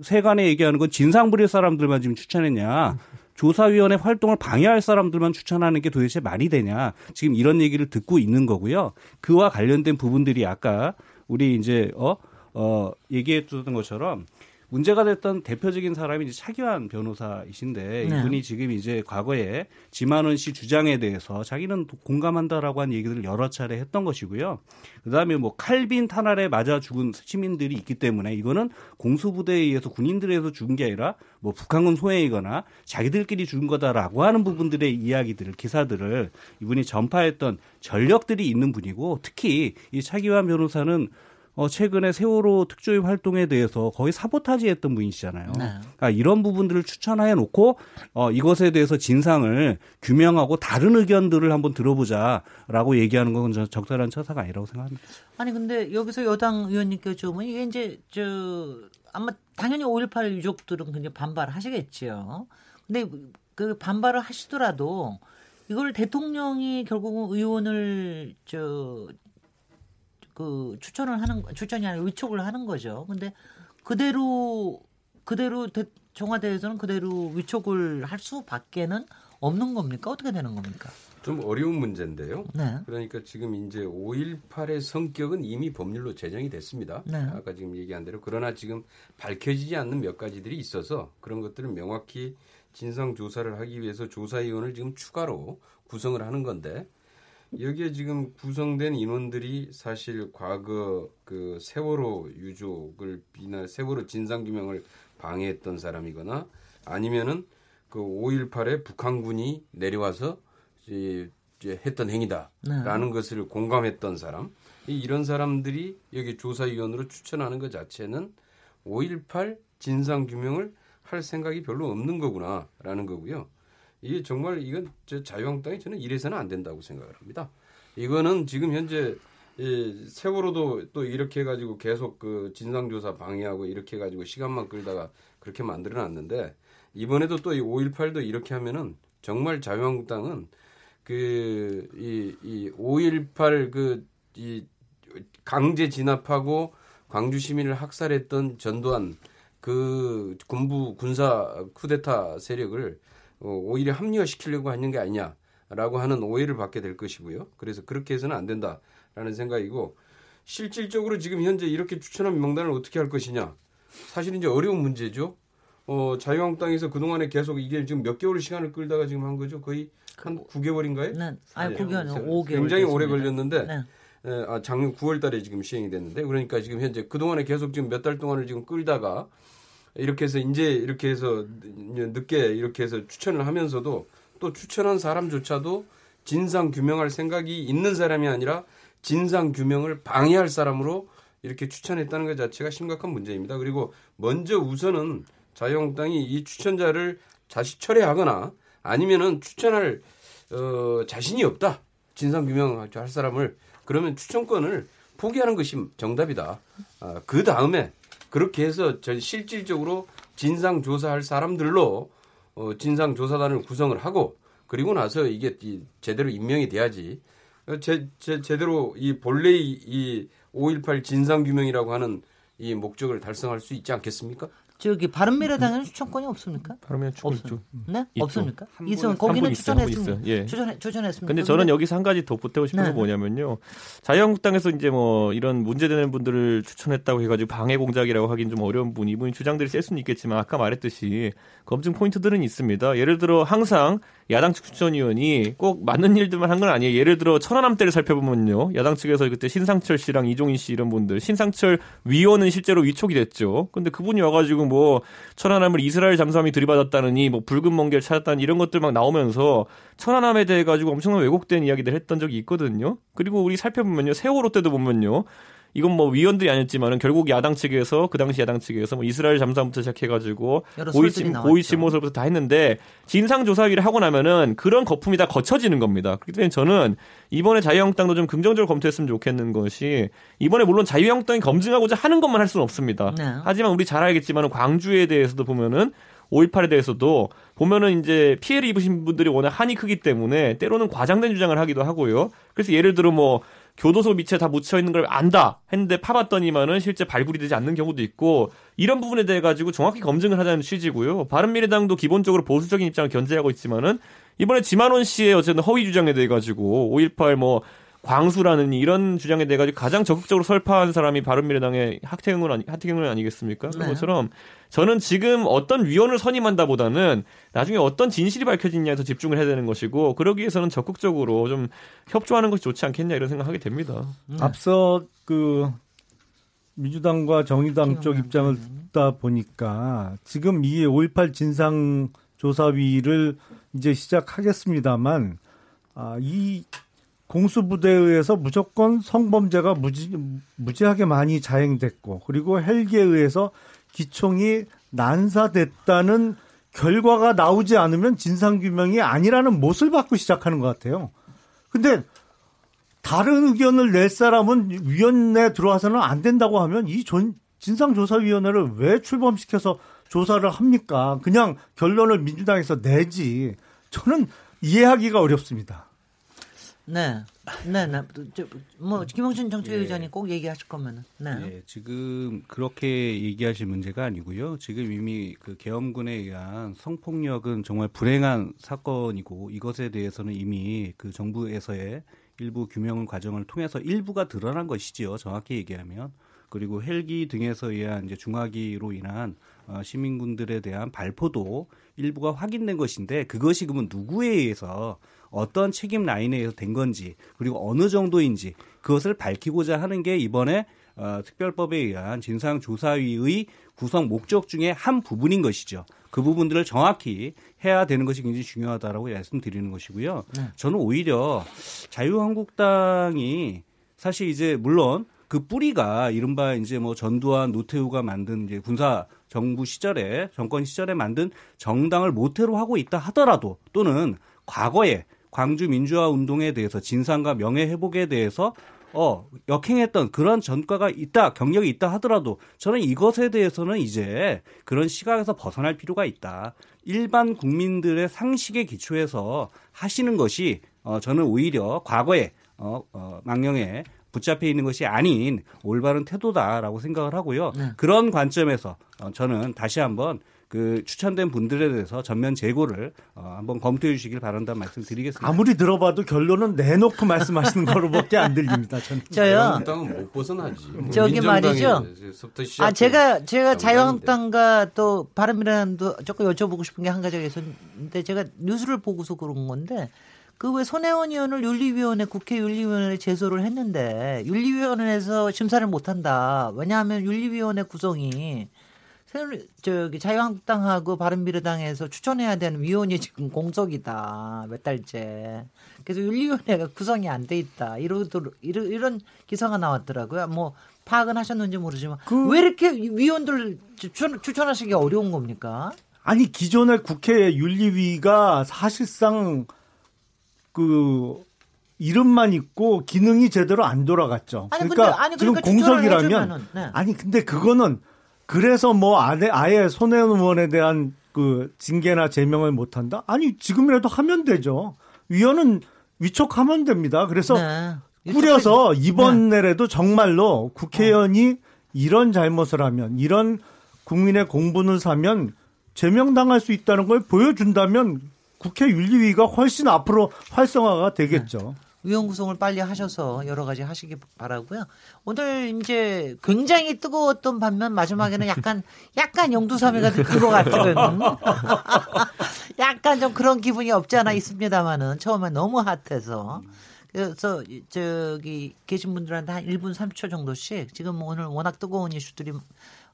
세간에 얘기하는 건 진상 부릴 사람들만 지금 추천했냐. 조사위원회 활동을 방해할 사람들만 추천하는 게 도대체 말이 되냐. 지금 이런 얘기를 듣고 있는 거고요. 그와 관련된 부분들이 아까 우리 이제 어, 어, 얘기해 주던 것처럼 문제가 됐던 대표적인 사람이 이제 차기환 변호사이신데 네. 이분이 지금 이제 과거에 지만원 씨 주장에 대해서 자기는 공감한다라고 한 얘기들을 여러 차례 했던 것이고요. 그다음에 뭐 칼빈 탄알에 맞아 죽은 시민들이 있기 때문에 이거는 공수부대에 의해서 군인들에서 죽은 게 아니라 뭐 북한군 소행이거나 자기들끼리 죽은 거다라고 하는 부분들의 이야기들을 기사들을 이분이 전파했던 전력들이 있는 분이고 특히 이 차기환 변호사는 어, 최근에 세월호 특조위 활동에 대해서 거의 사보타지 했던 분이시잖아요. 네. 그러니까 이런 부분들을 추천해 놓고 어, 이것에 대해서 진상을 규명하고 다른 의견들을 한번 들어보자라고 얘기하는 건 적절한 처사가 아니라고 생각합니다. 아니 근데 여기서 여당 의원님께 좀 이게 이제 저 아마 당연히 5.18 유족들은 굉장히 반발하시겠죠. 근데 그 반발을 하시더라도 이걸 대통령이 결국은 의원을 저 그 추천을 하는 추천이 아니라 위촉을 하는 거죠. 근데 그대로 그대로 대, 청와대에서는 그대로 위촉을 할 수밖에는 없는 겁니까? 어떻게 되는 겁니까? 좀 어려운 문제인데요. 네. 그러니까 지금 이제 5.18의 성격은 이미 법률로 제정이 됐습니다. 네. 아까 지금 얘기한 대로 그러나 지금 밝혀지지 않는 몇 가지들이 있어서 그런 것들을 명확히 진상 조사를 하기 위해서 조사위원을 지금 추가로 구성을 하는 건데 여기에 지금 구성된 인원들이 사실 과거 그 세월호 유족을 비난 세월호 진상 규명을 방해했던 사람이거나 아니면은 그 5.18에 북한군이 내려와서 이제 했던 행위다라는 네. 것을 공감했던 사람 이런 사람들이 여기 조사위원으로 추천하는 것 자체는 5.18 진상 규명을 할 생각이 별로 없는 거구나라는 거고요. 이게 정말 이건 저 자유한국당이 저는 이래서는 안 된다고 생각을 합니다. 이거는 지금 현재 이 세월호도 또 이렇게 해가지고 계속 그 진상조사 방해하고 이렇게 해가지고 시간만 끌다가 그렇게 만들어 놨는데 이번에도 또 이 5.18도 이렇게 하면은 정말 자유한국당은 그 이 이 5.18 그 이 강제 진압하고 광주 시민을 학살했던 전두환 그 군부 군사 쿠데타 세력을 어, 오히려 합리화시키려고 하는 게 아니냐라고 하는 오해를 받게 될 것이고요. 그래서 그렇게 해서는 안 된다라는 생각이고 실질적으로 지금 현재 이렇게 추천한 명단을 어떻게 할 것이냐. 사실 이제 어려운 문제죠. 어, 자유한국당에서 그동안에 계속 이게 지금 몇 개월 시간을 끌다가 지금 한 거죠. 거의 한 9개월인가요? 네. 아니, 9개월, 5개월. 굉장히 됐습니다. 오래 걸렸는데 네. 에, 아, 작년 9월 달에 지금 시행이 됐는데 그러니까 지금 현재 그동안에 계속 지금 몇 달 동안을 지금 끌다가 이렇게 해서 이제 이렇게 해서 늦게 이렇게 해서 추천을 하면서도 또 추천한 사람조차도 진상 규명할 생각이 있는 사람이 아니라 진상 규명을 방해할 사람으로 이렇게 추천했다는 것 자체가 심각한 문제입니다. 그리고 먼저 우선은 자유한국당이 이 추천자를 다시 철회하거나 아니면은 추천할 어, 자신이 없다. 진상 규명할 사람을 그러면 추천권을 포기하는 것이 정답이다. 아, 그 다음에 그렇게 해서 전 실질적으로 진상 조사할 사람들로 어, 진상 조사단을 구성을 하고 그리고 나서 이게 제대로 임명이 돼야지 어, 제, 제, 제대로 이 본래 이, 이5.18 진상 규명이라고 하는 이 목적을 달성할 수 있지 않겠습니까? 저기 바른미래당에는 추천권이 없습니까? 바른미래당 없습 네? 있죠. 없습니까? 있으면 거기는 추천했습니다. 예. 추천 추천했습니다. 근데 저는 여기서 한 가지 더 보태고 싶은 네. 건 뭐냐면요. 자유한국당에서 이제 뭐 이런 문제되는 분들을 추천했다고 해가지고 방해 공작이라고 하긴 좀 어려운 분, 이분이 주장들이 셀 수는 있겠지만 아까 말했듯이 검증 포인트들은 있습니다. 예를 들어 항상 야당 측 추천위원이 꼭 맞는 일들만 한 건 아니에요. 예를 들어 천안함 때를 살펴보면요. 야당 측에서 그때 신상철 씨랑 이종인 씨 이런 분들, 신상철 위원은 실제로 위촉이 됐죠. 근데 그분이 와가지고 뭐 천안함을 이스라엘 잠수함이 들이받았다느니 뭐 붉은 멍게를 찾았다는 이런 것들 막 나오면서 천안함에 대해 가지고 엄청난 왜곡된 이야기들 했던 적이 있거든요. 그리고 우리 살펴보면요. 세월호 때도 보면요. 이건 뭐 위원들이 아니었지만은 결국 야당 측에서 그 당시 야당 측에서 뭐 이스라엘 잠수함부터 시작해가지고 고위침 고위침모설부터 다 했는데 진상 조사위를 하고 나면은 그런 거품이 다 거쳐지는 겁니다. 그렇기 때문에 저는 이번에 자유한국당도 좀 긍정적으로 검토했으면 좋겠는 것이 이번에 물론 자유한국당이 검증하고자 하는 것만 할 수는 없습니다. 네. 하지만 우리 잘 알겠지만 광주에 대해서도 보면은 5.18에 대해서도 보면은 이제 피해를 입으신 분들이 워낙 한이 크기 때문에 때로는 과장된 주장을 하기도 하고요. 그래서 예를 들어 뭐 교도소 밑에 다 묻혀 있는 걸 안다 했는데 파봤더니만은 실제 발굴이 되지 않는 경우도 있고 이런 부분에 대해 가지고 정확히 검증을 하자는 취지고요. 바른미래당도 기본적으로 보수적인 입장을 견제하고 있지만은 이번에 지만원 씨의 어쨌든 허위 주장에 대해 가지고 5.18뭐 광수라는 이런 주장에 대해 가지고 가장 적극적으로 설파한 사람이 바른미래당의 하태경은 아니 하태경은 아니겠습니까? 네. 그것처럼 저는 지금 어떤 위원을 선임한다보다는 나중에 어떤 진실이 밝혀지냐에 더 집중을 해야 되는 것이고 그러기 위해서는 적극적으로 좀 협조하는 것이 좋지 않겠냐 이런 생각하게 됩니다. 네. 앞서 그 민주당과 정의당 쪽 입장을 듣다 보니까 지금 이 5.18 진상 조사위를 이제 시작하겠습니다만 아, 이 공수부대에 의해서 무조건 성범죄가 무지, 무지하게 많이 자행됐고 그리고 헬기에 의해서 기총이 난사됐다는 결과가 나오지 않으면 진상규명이 아니라는 못을 받고 시작하는 것 같아요. 근데 다른 의견을 낼 사람은 위원회에 들어와서는 안 된다고 하면 이 진상조사위원회를 왜 출범시켜서 조사를 합니까? 그냥 결론을 민주당에서 내지. 저는 이해하기가 어렵습니다. 네. 네, 네. 저, 뭐 김홍준 정책위원장이 예. 꼭 얘기하실 거면은. 네. 예, 지금 그렇게 얘기하실 문제가 아니고요. 지금 이미 그 계엄군에 의한 성폭력은 정말 불행한 사건이고 이것에 대해서는 이미 그 정부에서의 일부 규명 과정을 통해서 일부가 드러난 것이지요. 정확히 얘기하면. 그리고 헬기 등에서 의한 이제 중화기로 인한 어, 시민군들에 대한 발포도 일부가 확인된 것인데 그것이 그러면 누구에 의해서 어떤 책임 라인에 의해서 된 건지 그리고 어느 정도인지 그것을 밝히고자 하는 게 이번에 어, 특별법에 의한 진상조사위의 구성 목적 중에 한 부분인 것이죠. 그 부분들을 정확히 해야 되는 것이 굉장히 중요하다라고 말씀드리는 것이고요. 네. 저는 오히려 자유한국당이 사실 이제 물론 그 뿌리가 이른바 이제 뭐 전두환 노태우가 만든 이제 군사 정부 시절에 정권 시절에 만든 정당을 모태로 하고 있다 하더라도 또는 과거에 광주 민주화 운동에 대해서 진상과 명예 회복에 대해서 어, 역행했던 그런 전과가 있다, 경력이 있다 하더라도 저는 이것에 대해서는 이제 그런 시각에서 벗어날 필요가 있다. 일반 국민들의 상식에 기초해서 하시는 것이 어, 저는 오히려 과거에 어, 어, 망령에 붙잡혀 있는 것이 아닌 올바른 태도다라고 생각을 하고요. 네. 그런 관점에서 어, 저는 다시 한번 그 추천된 분들에 대해서 전면 재고를 어, 한번 검토해 주시길 바란다는 말씀 드리겠습니다. 아무리 들어봐도 결론은 내놓고 말씀하시는 거로밖에 안 들립니다. 전. 저요. 못 벗어나지. 저기 말이죠. 아 제가 제가 자유한국당과 또 바른미래당도 조금 여쭤보고 싶은 게 한 가지가 있었는데 제가 뉴스를 보고서 그런 건데 그 왜 손혜원 의원을 윤리위원회 국회 윤리위원회에 제소를 했는데 윤리위원회에서 심사를 못 한다. 왜냐하면 윤리위원회 구성이 저기 자유한국당하고 바른미래당에서 추천해야 되는 위원이 지금 공석이다 몇 달째. 그래서 윤리위원회가 구성이 안 돼 있다. 이러도 이런, 이런 기사가 나왔더라고요. 뭐 파악은 하셨는지 모르지만 그... 왜 이렇게 위원들 추천, 추천하시기 어려운 겁니까? 아니 기존의 국회 윤리위가 사실상 그 이름만 있고 기능이 제대로 안 돌아갔죠. 아니, 그러니까 근데, 아니, 그러니까 지금 공석이라면 네. 아니 근데 그거는 그래서 뭐 아예, 아예 손혜원 의원에 대한 그 징계나 제명을 못 한다? 아니, 지금이라도 하면 되죠. 위원은 위촉하면 됩니다. 그래서 네. 꾸려서 이번에라도 네. 정말로 국회의원이 이런 잘못을 하면 이런 국민의 공분을 사면 제명당할 수 있다는 걸 보여준다면 국회 윤리위가 훨씬 앞으로 활성화가 되겠죠. 네. 의원 구성을 빨리 하셔서 여러 가지 하시기 바라고요. 오늘 이제 굉장히 뜨거웠던 반면 마지막에는 약간 약간 영두삼회가 된것 같은 약간 좀 그런 기분이 없지 않아 있습니다만은 처음에 너무 핫해서 그래서 저기 계신 분들한테 한 1분 30초 정도씩 지금 오늘 워낙 뜨거운 이슈들이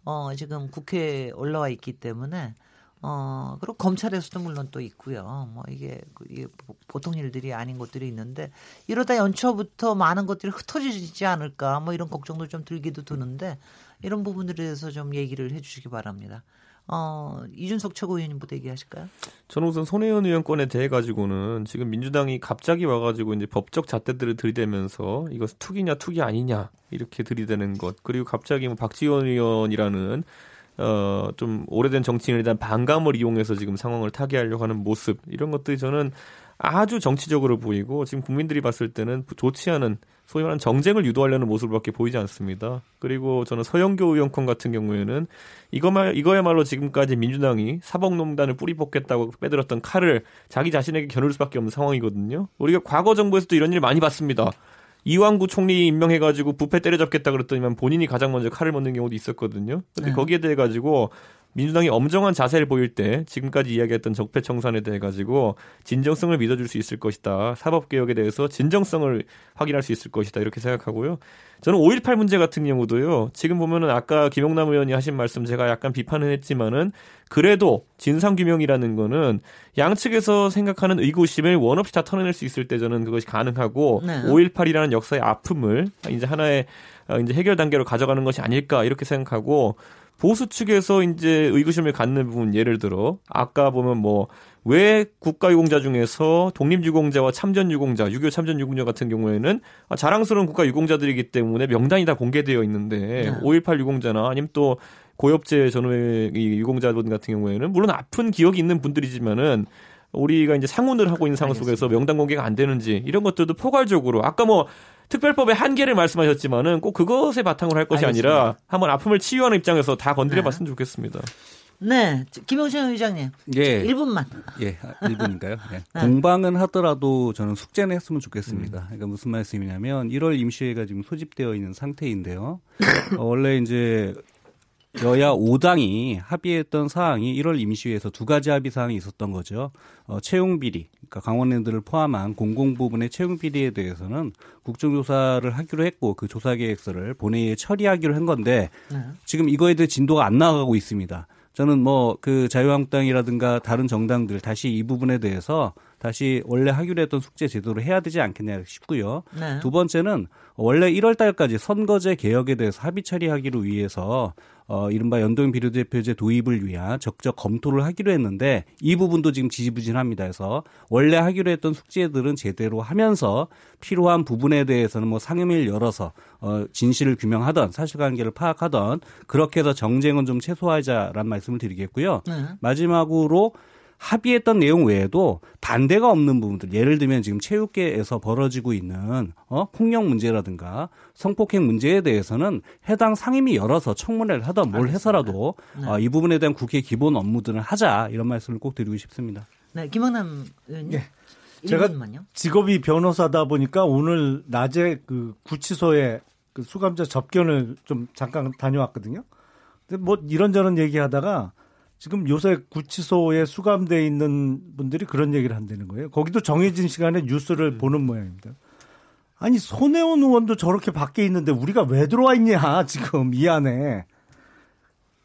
어 지금 국회에 올라와 있기 때문에 어, 그리고 검찰에서도 물론 또 있고요. 뭐 이게, 이게 보통 일들이 아닌 것들이 있는데 이러다 연초부터 많은 것들이 흩어지지 않을까 뭐 이런 걱정도 좀 들기도 드는데 이런 부분들에 대해서 좀 얘기를 해 주시기 바랍니다. 어, 이준석 최고위원님부터 얘기하실까요? 저는 우선 손혜원 의원 건에 대해 가지고는 지금 민주당이 갑자기 와가지고 이제 법적 잣대들을 들이대면서 이것 투기냐 투기 아니냐 이렇게 들이대는 것 그리고 갑자기 뭐 박지원 의원이라는 어, 좀 오래된 정치인에 대한 반감을 이용해서 지금 상황을 타개하려고 하는 모습 이런 것들이 저는 아주 정치적으로 보이고 지금 국민들이 봤을 때는 좋지 않은 소위 말하는 정쟁을 유도하려는 모습밖에 보이지 않습니다. 그리고 저는 서영교 의원권 같은 경우에는 이거말 이거야말로 지금까지 민주당이 사법농단을 뿌리 뽑겠다고 빼들었던 칼을 자기 자신에게 겨눌 수밖에 없는 상황이거든요. 우리가 과거 정부에서도 이런 일 많이 봤습니다. 이왕구 총리 임명해가지고 부패 때려잡겠다 그랬더니만 본인이 가장 먼저 칼을 먹는 경우도 있었거든요. 근데 네. 거기에 대해 가지고 민주당이 엄정한 자세를 보일 때 지금까지 이야기했던 적폐 청산에 대해 가지고 진정성을 믿어줄 수 있을 것이다. 사법 개혁에 대해서 진정성을 확인할 수 있을 것이다. 이렇게 생각하고요. 저는 5.18 문제 같은 경우도요. 지금 보면은 아까 김용남 의원이 하신 말씀 제가 약간 비판을 했지만은 그래도 진상 규명이라는 거는 양측에서 생각하는 의구심을 원 없이 다 털어낼 수 있을 때 저는 그것이 가능하고 네. 5.18이라는 역사의 아픔을 이제 하나의 어, 이제 해결 단계로 가져가는 것이 아닐까 이렇게 생각하고 보수 측에서 이제 의구심을 갖는 부분 예를 들어 아까 보면 뭐 왜 국가유공자 중에서 독립유공자와 참전유공자, 6.25 참전유공자 같은 경우에는 자랑스러운 국가유공자들이기 때문에 명단이 다 공개되어 있는데 네. 5.18 유공자나 아니면 또 고엽제 전후의 유공자분 같은 경우에는 물론 아픈 기억이 있는 분들이지만은 우리가 이제 상훈을 하고 있는 상황 속에서 명단 공개가 안 되는지 이런 것들도 포괄적으로 아까 뭐 특별법의 한계를 말씀하셨지만은 꼭 그것에 바탕으로 할 것이 알겠습니다. 아니라 한번 아픔을 치유하는 입장에서 다 건드려 봤으면 네. 좋겠습니다. 네. 김영신 의장님. 예. 1분만. 예, 1분인가요? 예. 네. 공방은 하더라도 저는 숙제는 했으면 좋겠습니다. 음. 그러니까 무슨 말씀이냐면 1월 임시회가 지금 소집되어 있는 상태인데요. 어, 원래 이제 여야 5당이 합의했던 사항이 1월 임시회에서 두 가지 합의 사항이 있었던 거죠. 어, 채용 비리, 그러니까 강원랜드를 포함한 공공 부분의 채용 비리에 대해서는 국정조사를 하기로 했고 그 조사 계획서를 본회의에 처리하기로 한 건데 네. 지금 이거에 대해 진도가 안 나가고 있습니다. 저는 뭐 그 자유한국당이라든가 다른 정당들 다시 이 부분에 대해서 다시 원래 하기로 했던 숙제 제도로 해야 되지 않겠냐 싶고요. 네. 두 번째는 원래 1월 달까지 선거제 개혁에 대해서 합의 처리하기로 위해서 어, 이른바 연동 비례대표제 도입을 위한 적적 검토를 하기로 했는데 이 부분도 지금 지지부진합니다. 그래서 원래 하기로 했던 숙제들은 제대로 하면서 필요한 부분에 대해서는 뭐 상임위를 열어서 어, 진실을 규명하던 사실관계를 파악하던 그렇게 해서 정쟁은 좀 최소화하자라는 말씀을 드리겠고요. 네. 마지막으로 합의했던 내용 외에도 반대가 없는 부분들 예를 들면 지금 체육계에서 벌어지고 있는 어 폭력 문제라든가 성폭행 문제에 대해서는 해당 상임위 열어서 청문회를 하던 뭘 해서라도 네. 어, 이 부분에 대한 국회 기본 업무들을 하자 이런 말씀을 꼭 드리고 싶습니다. 네, 김영남 의원님. 네. 제가 직업이 변호사다 보니까 오늘 낮에 그 구치소에 그 수감자 접견을 좀 잠깐 다녀왔거든요. 근데 뭐 이런저런 얘기하다가 지금 요새 구치소에 수감돼 있는 분들이 그런 얘기를 한다는 거예요. 거기도 정해진 시간에 뉴스를 음. 보는 모양입니다. 아니 손혜원 의원도 저렇게 밖에 있는데 우리가 왜 들어와 있냐 지금 이 안에.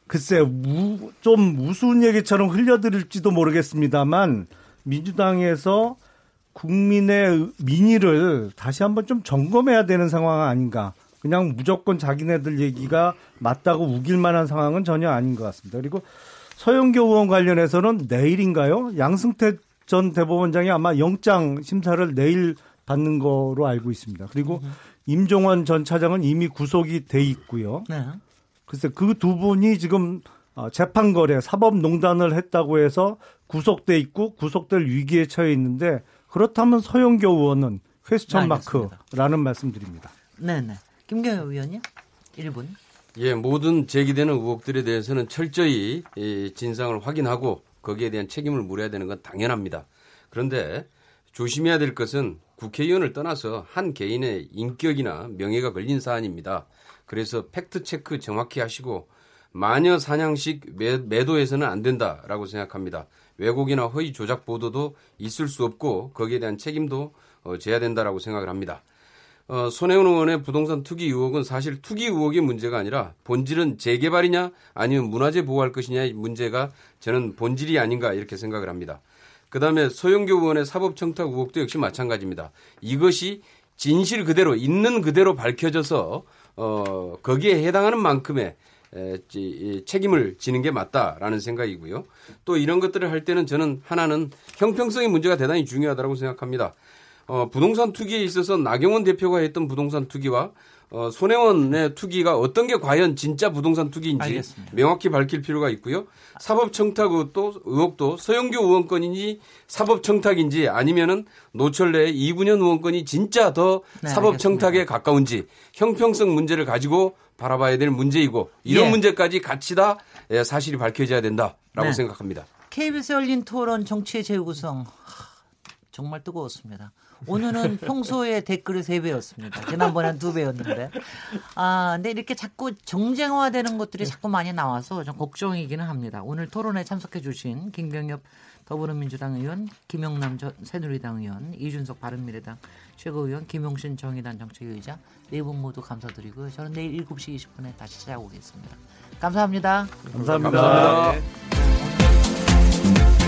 글쎄 우, 좀 우스운 얘기처럼 흘려드릴지도 모르겠습니다만 민주당에서 국민의 민의를 다시 한번 좀 점검해야 되는 상황 아닌가. 그냥 무조건 자기네들 얘기가 맞다고 우길 만한 상황은 전혀 아닌 것 같습니다. 그리고 서영교 의원 관련해서는 내일인가요? 양승태 전 대법원장이 아마 영장 심사를 내일 받는 거로 알고 있습니다. 그리고 음. 임종원 전 차장은 이미 구속이 돼 있고요. 네. 글쎄 그 두 분이 지금 어, 재판 거래 사법농단을 했다고 해서 구속돼 있고 구속될 위기에 처해 있는데 그렇다면 서영교 의원은 퀘스천 마크라는 말씀드립니다. 네네. 김경호 의원님 1분. 예, 모든 제기되는 의혹들에 대해서는 철저히 진상을 확인하고 거기에 대한 책임을 물어야 되는 건 당연합니다. 그런데 조심해야 될 것은 국회의원을 떠나서 한 개인의 인격이나 명예가 걸린 사안입니다. 그래서 팩트 체크 정확히 하시고 마녀 사냥식 매, 도해서는 안 된다라고 생각합니다. 왜곡이나 허위 조작 보도도 있을 수 없고 거기에 대한 책임도 어, 져야 된다라고 생각을 합니다. 어, 손혜원 의원의 부동산 투기 의혹은 사실 투기 의혹의 문제가 아니라 본질은 재개발이냐 아니면 문화재 보호할 것이냐의 문제가 저는 본질이 아닌가 이렇게 생각을 합니다. 그 다음에 소영교 의원의 사법청탁 의혹도 역시 마찬가지입니다. 이것이 진실 그대로 있는 그대로 밝혀져서 어, 거기에 해당하는 만큼의 책임을 지는 게 맞다라는 생각이고요. 또 이런 것들을 할 때는 저는 하나는 형평성의 문제가 대단히 중요하다고 생각합니다. 어, 부동산 투기에 있어서 나경원 대표가 했던 부동산 투기와 어, 손혜원의 투기가 어떤 게 과연 진짜 부동산 투기인지 알겠습니다. 명확히 밝힐 필요가 있고요. 사법 청탁 의혹도, 의혹도 서영교 의원권인지 사법 청탁인지 아니면은 노철래 이분현 의원권이 진짜 더 네, 사법 청탁에 가까운지 형평성 문제를 가지고 바라봐야 될 문제이고 이런 예. 문제까지 같이 다 예, 사실이 밝혀져야 된다라고 네. 생각합니다. KBS 열린 토론 정치의 재구성 정말 뜨거웠습니다. 오늘은 평소에 댓글이 3배였습니다. 지난번엔 2배였는데. 아, 근데 이렇게 자꾸 정쟁화되는 것들이 자꾸 많이 나와서 좀 걱정이기는 합니다. 오늘 토론에 참석해 주신 김경엽 더불어민주당 의원, 김영남 새누리당 의원, 이준석 바른미래당 최고위원, 김용신 정의당 정책위의장 네 분 모두 감사드리고요. 저는 내일 7시 20분에 다시 찾아오겠습니다. 감사합니다. 감사합니다. 감사합니다. 네.